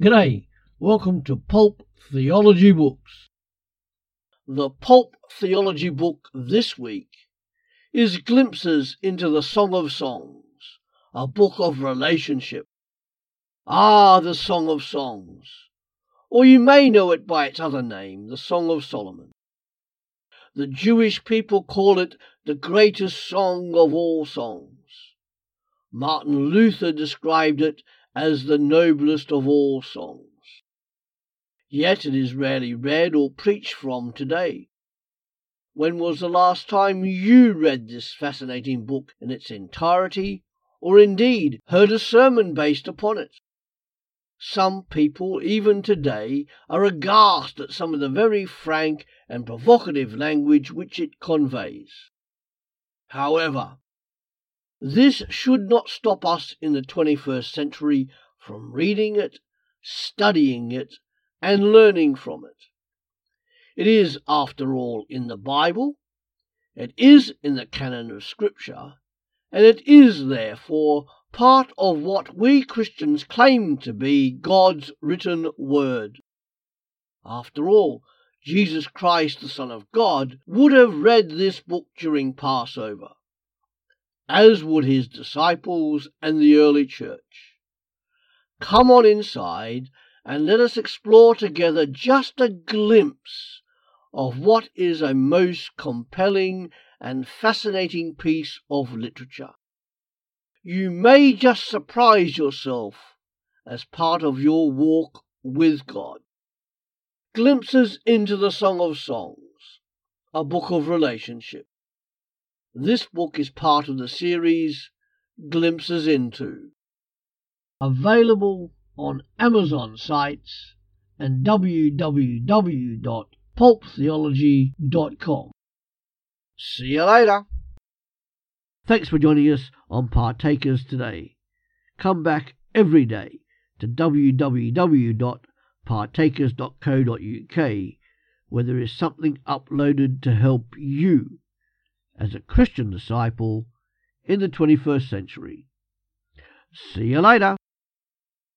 G'day, welcome to Pulp Theology Books. The Pulp Theology book this week is Glimpses into the Song of Songs, a book of relationship. Ah, the Song of Songs, or you may know it by its other name, the Song of Solomon. The Jewish people call it the greatest song of all songs. Martin Luther described it as the noblest of all songs. Yet it is rarely read or preached from today. When was the last time you read this fascinating book in its entirety, or indeed heard a sermon based upon it? Some people, even today, are aghast at some of the very frank and provocative language which it conveys. However, this should not stop us in the 21st century from reading it, studying it, and learning from it. It is, after all, in the Bible, it is in the canon of Scripture, and it is, therefore, part of what we Christians claim to be God's written word. After all, Jesus Christ, the Son of God, would have read this book during Passover as would his disciples and the early church. Come on inside and let us explore together just a glimpse of what is a most compelling and fascinating piece of literature. You may just surprise yourself as part of your walk with God. Glimpses into the Song of Songs, a book of relationship. This book is part of the series Glimpses Into. Available on Amazon sites and www.pulptheology.com. See you later. Thanks for joining us on Partakers today. Come back every day to www.partakers.co.uk where there is something uploaded to help you as a Christian disciple in the 21st century. See you later.